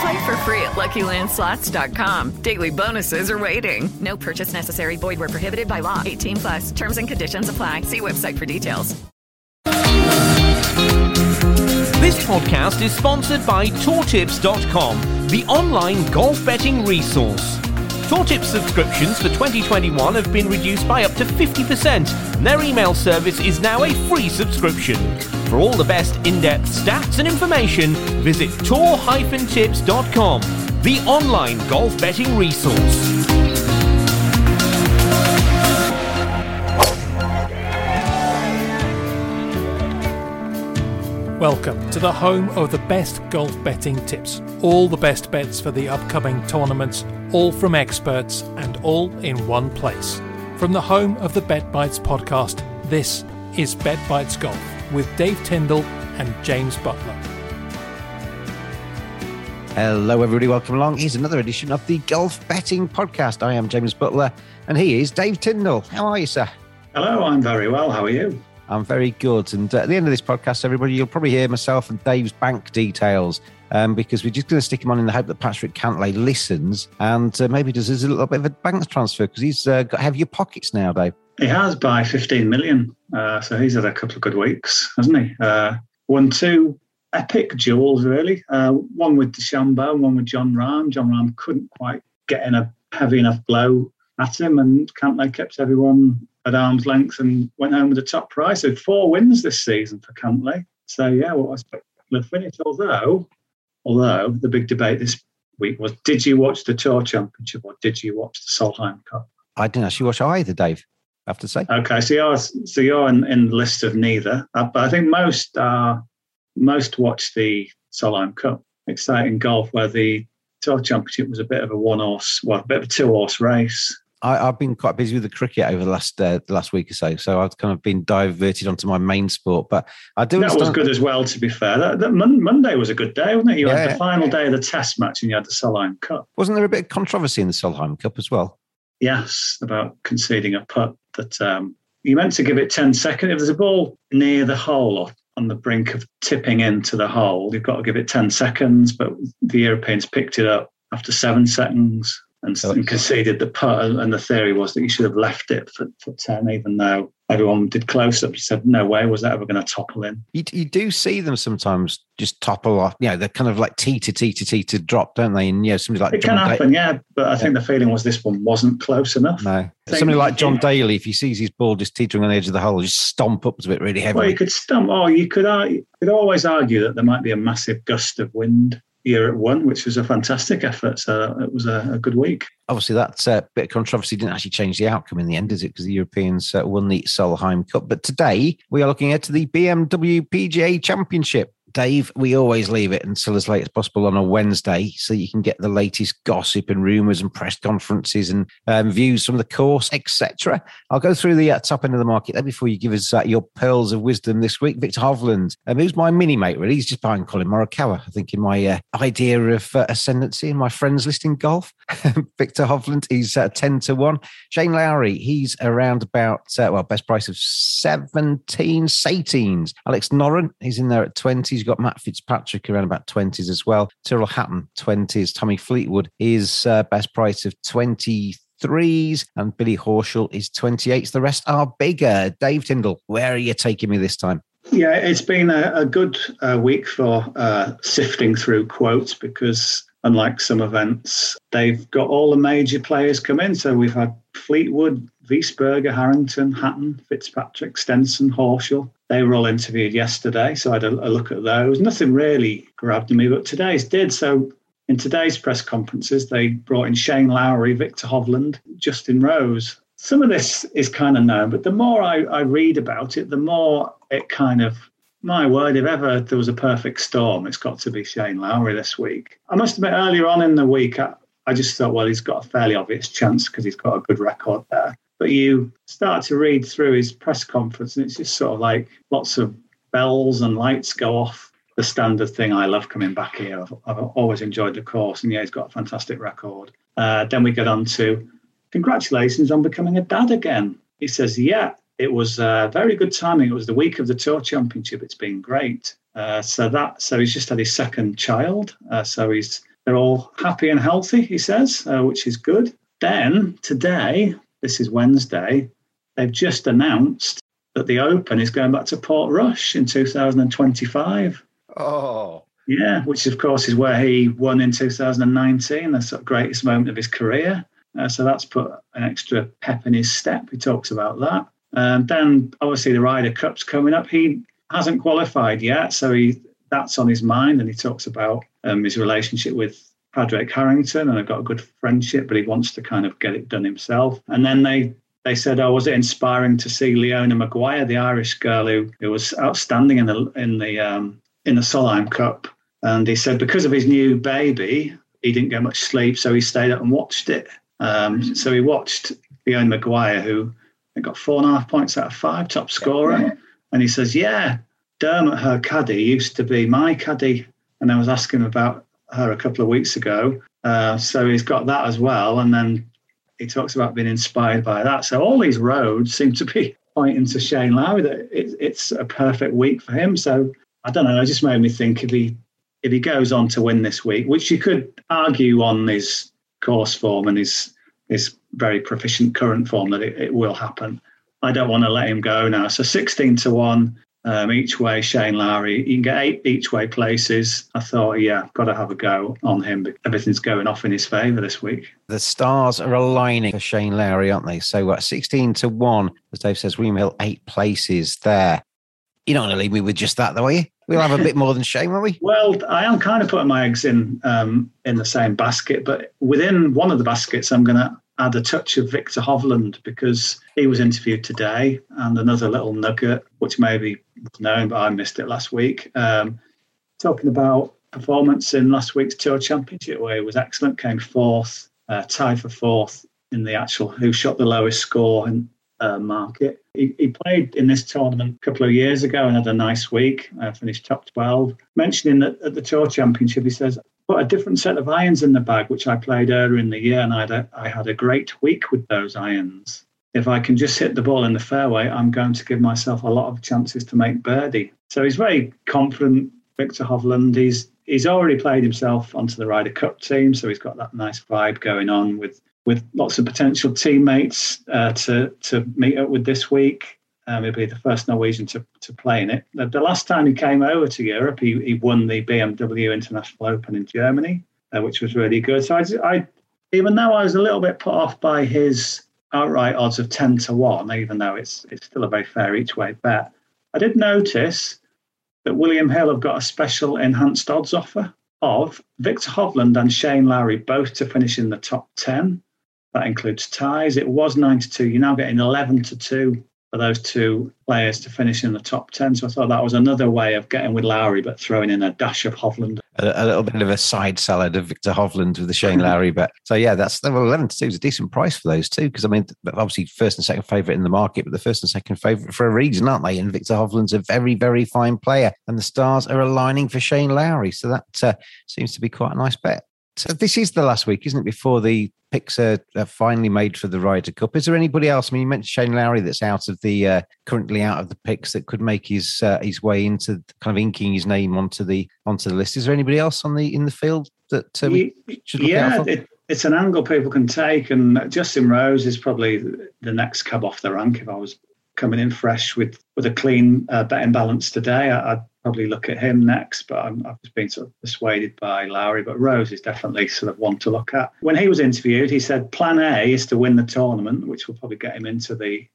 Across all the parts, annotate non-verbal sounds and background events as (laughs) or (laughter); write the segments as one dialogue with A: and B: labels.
A: Play for free at LuckyLandSlots.com. Daily bonuses are waiting. No purchase necessary. Void were prohibited by law. 18 plus. Terms and conditions apply. See website for details.
B: This podcast is sponsored by TourTips.com, the online golf betting resource. TourTips subscriptions for 2021 have been reduced by up to 50%, and their email service is now a free subscription. For all the best in-depth stats and information, visit tour-tips.com, the online golf betting resource.
C: Welcome to the home of the best golf betting tips. All the best bets for the upcoming tournaments, all from experts and all in one place. From the home of the Bet Bites podcast, this is Bet Bites Golf with Dave Tindall and James Buttler.
D: Hello, everybody. Welcome along. Here's another edition of the Golf Betting Podcast. I am James Buttler, and he is Dave Tindall. How are you, sir?
E: Hello, I'm very well. How are you?
D: I'm very good. And uh, at the end of this podcast, everybody, you'll probably hear myself and Dave's bank details um, because we're just going to stick him on in the hope that Patrick Cantlay listens and uh, maybe does a little bit of a bank transfer because he's uh, got heavier pockets now, Dave.
E: He has by 15 million. Uh, so he's had a couple of good weeks, hasn't he? Uh, won two epic duels, really. Uh, one with DeChambeau, one with Jon Rahm. Jon Rahm couldn't quite get in a heavy enough blow at him, and Cantlay kept everyone at arm's length and went home with a top prize. So four wins this season for Cantlay. So yeah, what well, a spectacular finish. Although, although the big debate this week was: Did you watch the Tour Championship or did you watch the Solheim Cup?
D: I didn't actually watch either, Dave. I have to say.
E: Okay, so you're so you're in, in the list of neither, uh, but I think most uh, most watch the Solheim Cup. Exciting golf where the Tour Championship was a bit of a one horse, well, a bit of a two horse race.
D: I, have been quite busy with the cricket over the last uh, last week or so, so I've kind of been diverted onto my main sport. But I do.
E: That was good as well. To be fair, that, that Monday was a good day, wasn't it? You yeah, had the final day of the Test match, and you had the Solheim Cup.
D: Wasn't there a bit of controversy in the Solheim Cup as well?
E: Yes, about conceding a putt that um, you meant to give it ten seconds. If there's a ball near the hole or on the brink of tipping into the hole, you've got to give it ten seconds. But the Europeans picked it up after seven seconds and, and conceded the putt. And the theory was that you should have left it for, for 10, even though everyone did close up. You said, no way was that ever going to topple in.
D: You, you do see them sometimes just topple off. You know, they're kind of like tee to tee to tee to drop, don't they? And, you know, somebody like
E: It John can happen, da- yeah. But I think the feeling was this one wasn't close enough.
D: No. Somebody like John Daly, if he sees his ball just teetering on the edge of the hole, just stomp up to it really heavily.
E: Well, you could stomp. Oh, you could, you could always argue that there might be a massive gust of wind year at one, which was a fantastic effort. So it was a, a good week.
D: Obviously, that uh, bit of controversy didn't actually change the outcome in the end, is it? Because the Europeans uh, won the Solheim Cup. But today we are looking at the BMW PGA Championship. Dave, we always leave it until as late as possible on a Wednesday so you can get the latest gossip and rumours and press conferences and um, views from the course, etc. I'll go through the uh, top end of the market there before you give us uh, your pearls of wisdom this week. Viktor Hovland, um, who's my mini mate, really. He's just behind Collin Morikawa, I think, in my uh, idea of uh, ascendancy in my friends list in golf. (laughs) Viktor Hovland, he's uh, 10 to 1. Shane Lowry, he's around about, uh, well, best price of 17, 18s. Alex Noren, he's in there at 20. He's got Matt Fitzpatrick around about 20s as well. Tyrrell Hatton, 20s. Tommy Fleetwood is uh, best price of 23s, and Billy Horschel is 28s. The rest are bigger. Dave Tindall, where are you taking me this time?
E: Yeah, it's been a, a good uh, week for uh, sifting through quotes because unlike some events, they've got all the major players come in. So we've had Fleetwood, Wiesberger, Harrington, Hatton, Fitzpatrick, Stenson, Horschel. They were all interviewed yesterday, so I had a, a look at those. Nothing really grabbed me, but today's did. So in today's press conferences, they brought in Shane Lowry, Viktor Hovland, Justin Rose. Some of this is kind of known, but the more I, I read about it, the more it kind of my word, if ever there was a perfect storm, it's got to be Shane Lowry this week. I must admit, earlier on in the week, I, I just thought, well, he's got a fairly obvious chance because he's got a good record there. But you start to read through his press conference, and it's just sort of like lots of bells and lights go off. The standard thing I love coming back here. I've, I've always enjoyed the course, and yeah, he's got a fantastic record. Uh, then we get on to congratulations on becoming a dad again. He says, yeah, it was uh, very good timing. It was the week of the Tour Championship. It's been great. Uh, so that so he's just had his second child. Uh, so he's they're all happy and healthy. He says, uh, which is good. Then today, this is Wednesday, they've just announced that the Open is going back to Portrush in 2025.
D: Oh.
E: Yeah, which of course is where he won in 2019, the sort of greatest moment of his career. Uh, so that's put an extra pep in his step. He talks about that. Um, then obviously the Ryder Cup's coming up. He hasn't qualified yet, so he that's on his mind, and he talks about um, his relationship with Padraig Harrington, and I've got a good friendship, but he wants to kind of get it done himself. And then they they said, "Oh, was it inspiring to see Leona Maguire, the Irish girl who, who was outstanding in the in the um, in the Solheim Cup?" And he said because of his new baby, he didn't get much sleep, so he stayed up and watched it. Um, so he watched Leona Maguire, who got four and a half points out of five, top scorer. And he says, Yeah, Dermot, her caddy, used to be my caddy. And I was asking about her a couple of weeks ago. Uh, so he's got that as well. And then he talks about being inspired by that. So all these roads seem to be (laughs) pointing to Shane Lowry that it, it's a perfect week for him. So I don't know. It just made me think if he if he goes on to win this week, which you could argue on his course form and his his very proficient current form that it, it will happen. I don't want to let him go now. So 16 to 1 um, each way, Shane Lowry. You can get eight each way places. I thought, yeah, got to have a go on him. Everything's going off in his favour this week.
D: The stars are aligning for Shane Lowry, aren't they? So uh, 16 to 1, as Dave says, William Hill, eight places there. You're not going to leave me with just that, though, are you? We'll have a bit more than Shane, won't we? (laughs)
E: Well, I am kind of putting my eggs in um, in the same basket, but within one of the baskets, I'm going to add a touch of Viktor Hovland because he was interviewed today, and another little nugget, which maybe was known, but I missed it last week, um, talking about performance in last week's Tour Championship, where he was excellent, came fourth, uh, tied for fourth in the actual who shot the lowest score in uh, market. He, played in this tournament a couple of years ago and had a nice week, uh, finished top 12. Mentioning that at the Tour Championship, he says, put a different set of irons in the bag, which I played earlier in the year, and I had a, I had a great week with those irons. If I can just hit the ball in the fairway, I'm going to give myself a lot of chances to make birdie. So he's very confident, Viktor Hovland. He's he's already played himself onto the Ryder Cup team, so he's got that nice vibe going on with with lots of potential teammates uh, to to meet up with this week. Um, he'll be the first Norwegian to, to play in it. The, the, last time he came over to Europe, he, he won the BMW International Open in Germany, uh, which was really good. So I, I, even though I was a little bit put off by his outright odds of 10 to 1, even though it's, it's still a very fair each way bet, I did notice that William Hill have got a special enhanced odds offer of Viktor Hovland and Shane Lowry both to finish in the top 10. That includes ties. It was 92. You're now getting 11 to 2 for those two players to finish in the top 10. So I thought that was another way of getting with Lowry, but throwing in a dash of Hovland.
D: A, a little bit of a side salad of Viktor Hovland with the Shane (laughs) Lowry bet. So yeah, that's well, 11 to 2 is a decent price for those two because I mean, obviously first and second favourite in the market, but the first and second favourite for a reason, aren't they? And Viktor Hovland's a very, very fine player, and the stars are aligning for Shane Lowry. So that uh, seems to be quite a nice bet. So this is the last week, isn't it? Before the picks are, are, finally made for the Ryder Cup. Is there anybody else? I mean, you mentioned Shane Lowry that's out of the uh, currently out of the picks that could make his uh, his way into kind of inking his name onto the onto the list. Is there anybody else on the in the field that uh, we should look
E: yeah,
D: out for?
E: It, it's an angle people can take, and Justin Rose is probably the next cab off the rank. If I was coming in fresh with with a clean uh, betting balance today, I, I'd probably look at him next, but i have just been sort of persuaded by Lowry. But Rose is definitely sort of one to look at. When he was interviewed, he said plan A is to win the tournament, which will probably get him into the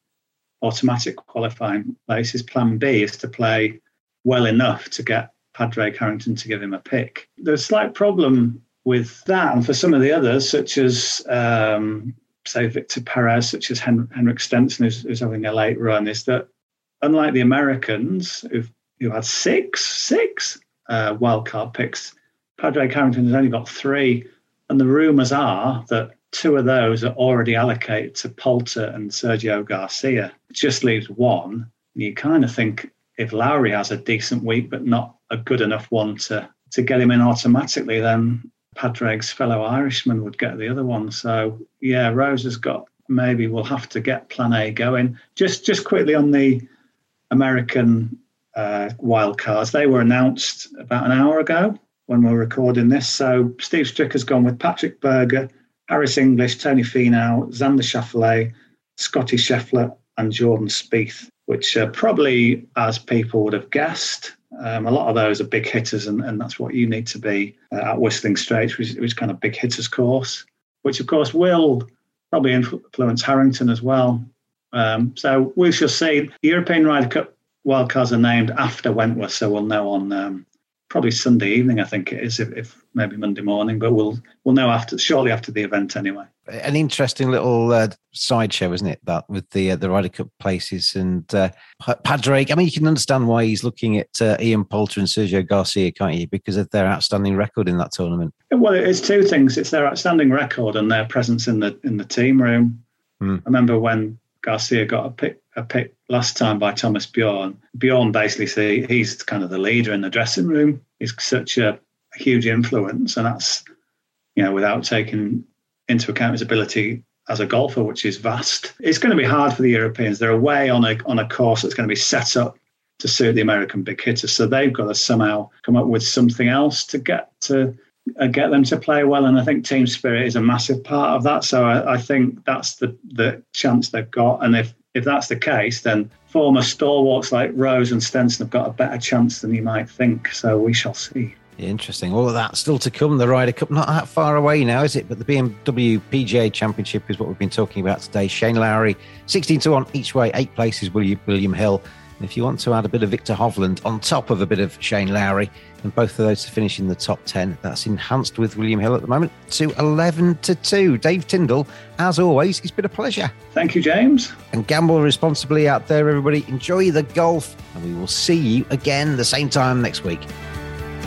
E: automatic qualifying places. Plan B is to play well enough to get Padraig Harrington to give him a pick. There's a slight problem with that, and for some of the others, such as um, say Victor Perez, such as Hen- Henrik Stenson, who's, who's having a late run, is that unlike the Americans who've who had six, six uh, wildcard picks. Padraig Harrington has only got three. And the rumours are that two of those are already allocated to Poulter and Sergio Garcia. It just leaves one. And you kind of think if Lowry has a decent week, but not a good enough one to, to get him in automatically, then Padraig's fellow Irishman would get the other one. So, yeah, Rose has got maybe we'll have to get plan A going. Just just quickly on the American uh, wild cards. They were announced about an hour ago when we are recording this. So Steve Stricker's gone with Patrick Berger, Harris English, Tony Finau, Xander Schauffele, Scottie Scheffler, and Jordan Spieth, which uh, probably, as people would have guessed, um, a lot of those are big hitters, and, and that's what you need to be uh, at Whistling Straits, which, which is kind of big hitters course, which of course will probably influence Harrington as well. Um, so we shall see. The European Ryder Cup wildcards are named after Wentworth, so we'll know on um, probably Sunday evening. I think it is, if, if, maybe Monday morning, but we'll we'll know after shortly after the event anyway.
D: An interesting little uh, sideshow, isn't it? That with the uh, the Ryder Cup places and uh, Padraig. I mean, you can understand why he's looking at uh, Ian Poulter and Sergio Garcia, can't you? Because of their outstanding record in that tournament.
E: Well, it's two things. It's their outstanding record and their presence in the in the team room. Mm. I remember when Garcia got a pick a pick last time by Thomas Bjorn. Bjorn basically said he's kind of the leader in the dressing room. He's such a, a huge influence, and that's you know without taking into account his ability as a golfer, which is vast. It's going to be hard for the Europeans. They're away on a on a course that's going to be set up to suit the American big hitters, so they've got to somehow come up with something else to get to uh, get them to play well. And I think team spirit is a massive part of that. So I, I think that's the the chance they've got. And if if that's the case, then former stalwarts like Rose and Stenson have got a better chance than you might think. So we shall see.
D: Interesting. All of that still to come. The Ryder Cup, not that far away now, is it? But the BMW PGA Championship is what we've been talking about today. Shane Lowry, 16 to 1 each way, eight places, William, William Hill. And if you want to add a bit of Viktor Hovland on top of a bit of Shane Lowry, and both of those to finish in the top 10, that's enhanced with William Hill at the moment to 11 to 2. Dave Tindall, as always, it's been a pleasure.
E: Thank you, James.
D: And gamble responsibly out there, everybody. Enjoy the golf, and we will see you again the same time next week.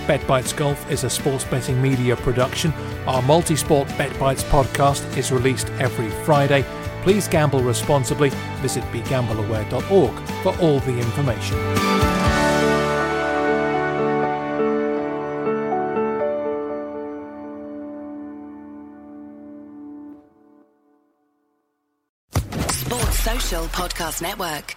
C: Bet Bites Golf is a sports betting media production. Our multi sport Bet Bites podcast is released every Friday Please gamble responsibly. Visit begambleaware.org for all the information.
F: Sports Social Podcast Network.